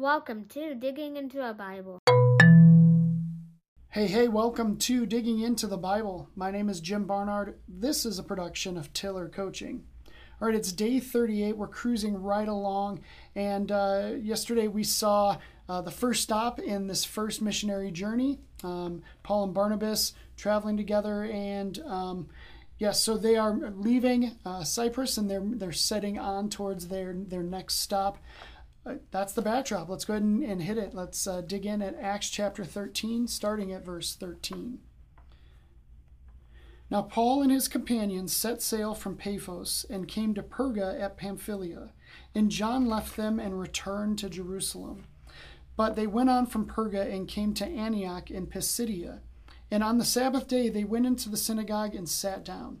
Welcome to Digging into a Bible. Hey, hey, welcome to Digging into the Bible. My name is Jim Barnard. This is a production of Tiller Coaching. All right, it's day 38. We're cruising right along. And uh, yesterday we saw uh, the first stop in this first missionary journey um, Paul and Barnabas traveling together. And um, yes, so they are leaving uh, Cyprus and they're, they're setting on towards their, their next stop. That's the backdrop. Let's go ahead and, and hit it. Let's uh, dig in at Acts chapter 13, starting at verse 13. Now Paul and his companions set sail from Paphos and came to Perga at Pamphylia, and John left them and returned to Jerusalem. But they went on from Perga and came to Antioch in Pisidia. And on the Sabbath day they went into the synagogue and sat down.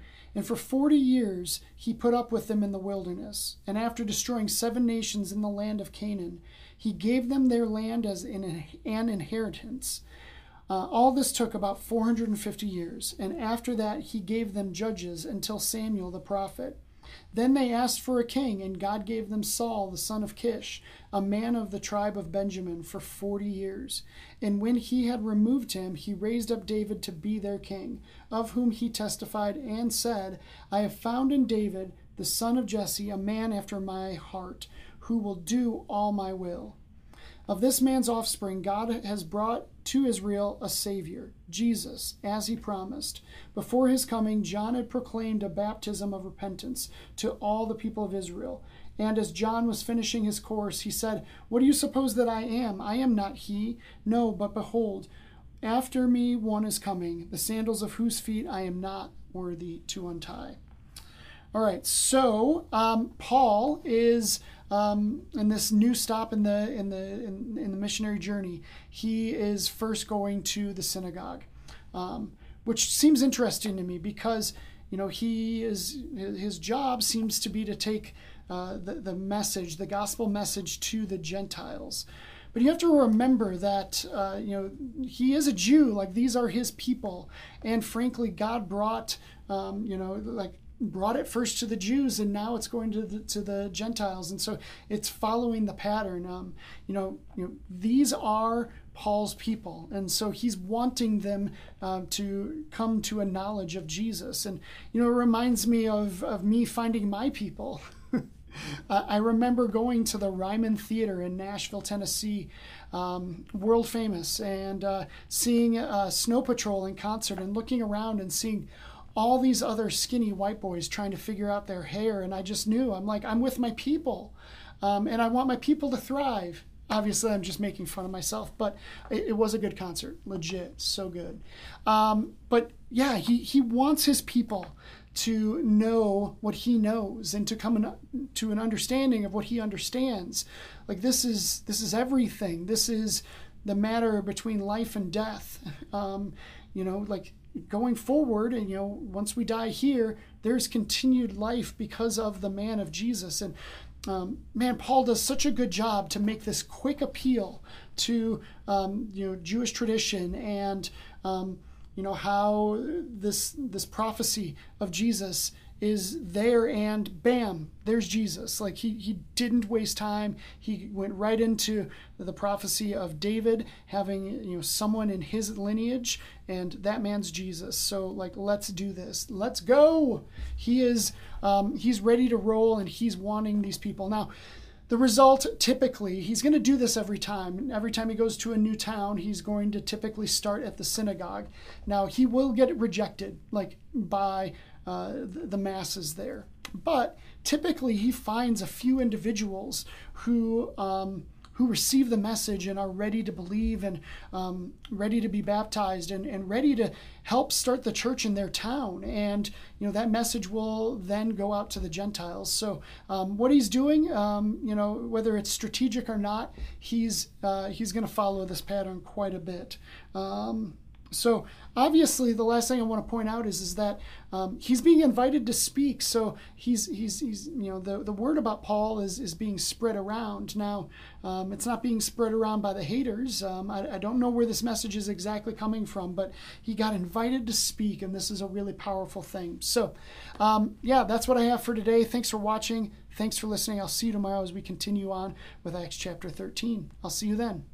and for forty years he put up with them in the wilderness. And after destroying seven nations in the land of Canaan, he gave them their land as an inheritance. Uh, all this took about 450 years, and after that he gave them judges until Samuel the prophet. Then they asked for a king, and God gave them Saul, the son of Kish, a man of the tribe of Benjamin, for forty years. And when he had removed him, he raised up David to be their king, of whom he testified and said, I have found in David, the son of Jesse, a man after my heart, who will do all my will. Of this man's offspring, God has brought to Israel a Savior, Jesus, as he promised. Before his coming, John had proclaimed a baptism of repentance to all the people of Israel. And as John was finishing his course, he said, What do you suppose that I am? I am not he. No, but behold, after me one is coming, the sandals of whose feet I am not worthy to untie. All right, so um, Paul is um, in this new stop in the in the in, in, the missionary journey. He is first going to the synagogue, um, which seems interesting to me because you know he is his job seems to be to take uh, the the message, the gospel message, to the Gentiles. But you have to remember that uh, you know he is a Jew. Like these are his people, and frankly, God brought um, you know like brought it first to the Jews and now it's going to the, to the Gentiles. And so it's following the pattern. Um, you, know, you know, these are Paul's people. And so he's wanting them uh, to come to a knowledge of Jesus. And, you know, it reminds me of, of me finding my people. I remember going to the Ryman Theater in Nashville, Tennessee, um, world famous, and uh, seeing uh, Snow Patrol in concert and looking around and seeing all these other skinny white boys trying to figure out their hair. And I just knew, I'm like, I'm with my people. Um, and I want my people to thrive. Obviously, I'm just making fun of myself, but it, it was a good concert, legit, so good. Um, but yeah, he, he wants his people to know what he knows and to come to an understanding of what he understands. Like this is this is everything. This is the matter between life and death. Um, you know, like going forward and you know once we die here there's continued life because of the man of jesus. And um, man paul does such a good job to make this quick appeal to um, you know jewish tradition and um, you know how this this prophecy of jesus is there and bam there's jesus. Like he, he didn't waste time. He went right into the prophecy of david having you know someone in his lineage and that man's jesus. So like let's do this. Let's go. He is um, he's ready to roll and he's wanting these people. Now the result typically he's going to do this every time. Every time he goes to a new town he's going to typically start at the synagogue. Now he will get rejected like by uh, the masses there. But typically, he finds a few individuals who um, who receive the message and are ready to believe and um, ready to be baptized and, and ready to help start the church in their town. And you know that message will then go out to the Gentiles. So um, what he's doing, um, you know, whether it's strategic or not, he's uh, he's going to follow this pattern quite a bit. So obviously, the last thing I want to point out is is that um, he's being invited to speak. So he's he's he's you know the, the word about Paul is is being spread around. Now um, it's not being spread around by the haters. Um, I, I don't know where this message is exactly coming from, but he got invited to speak, and this is a really powerful thing. So um, yeah, that's what I have for today. Thanks for watching. Thanks for listening. I'll see you tomorrow as we continue on with Acts chapter 13. I'll see you then.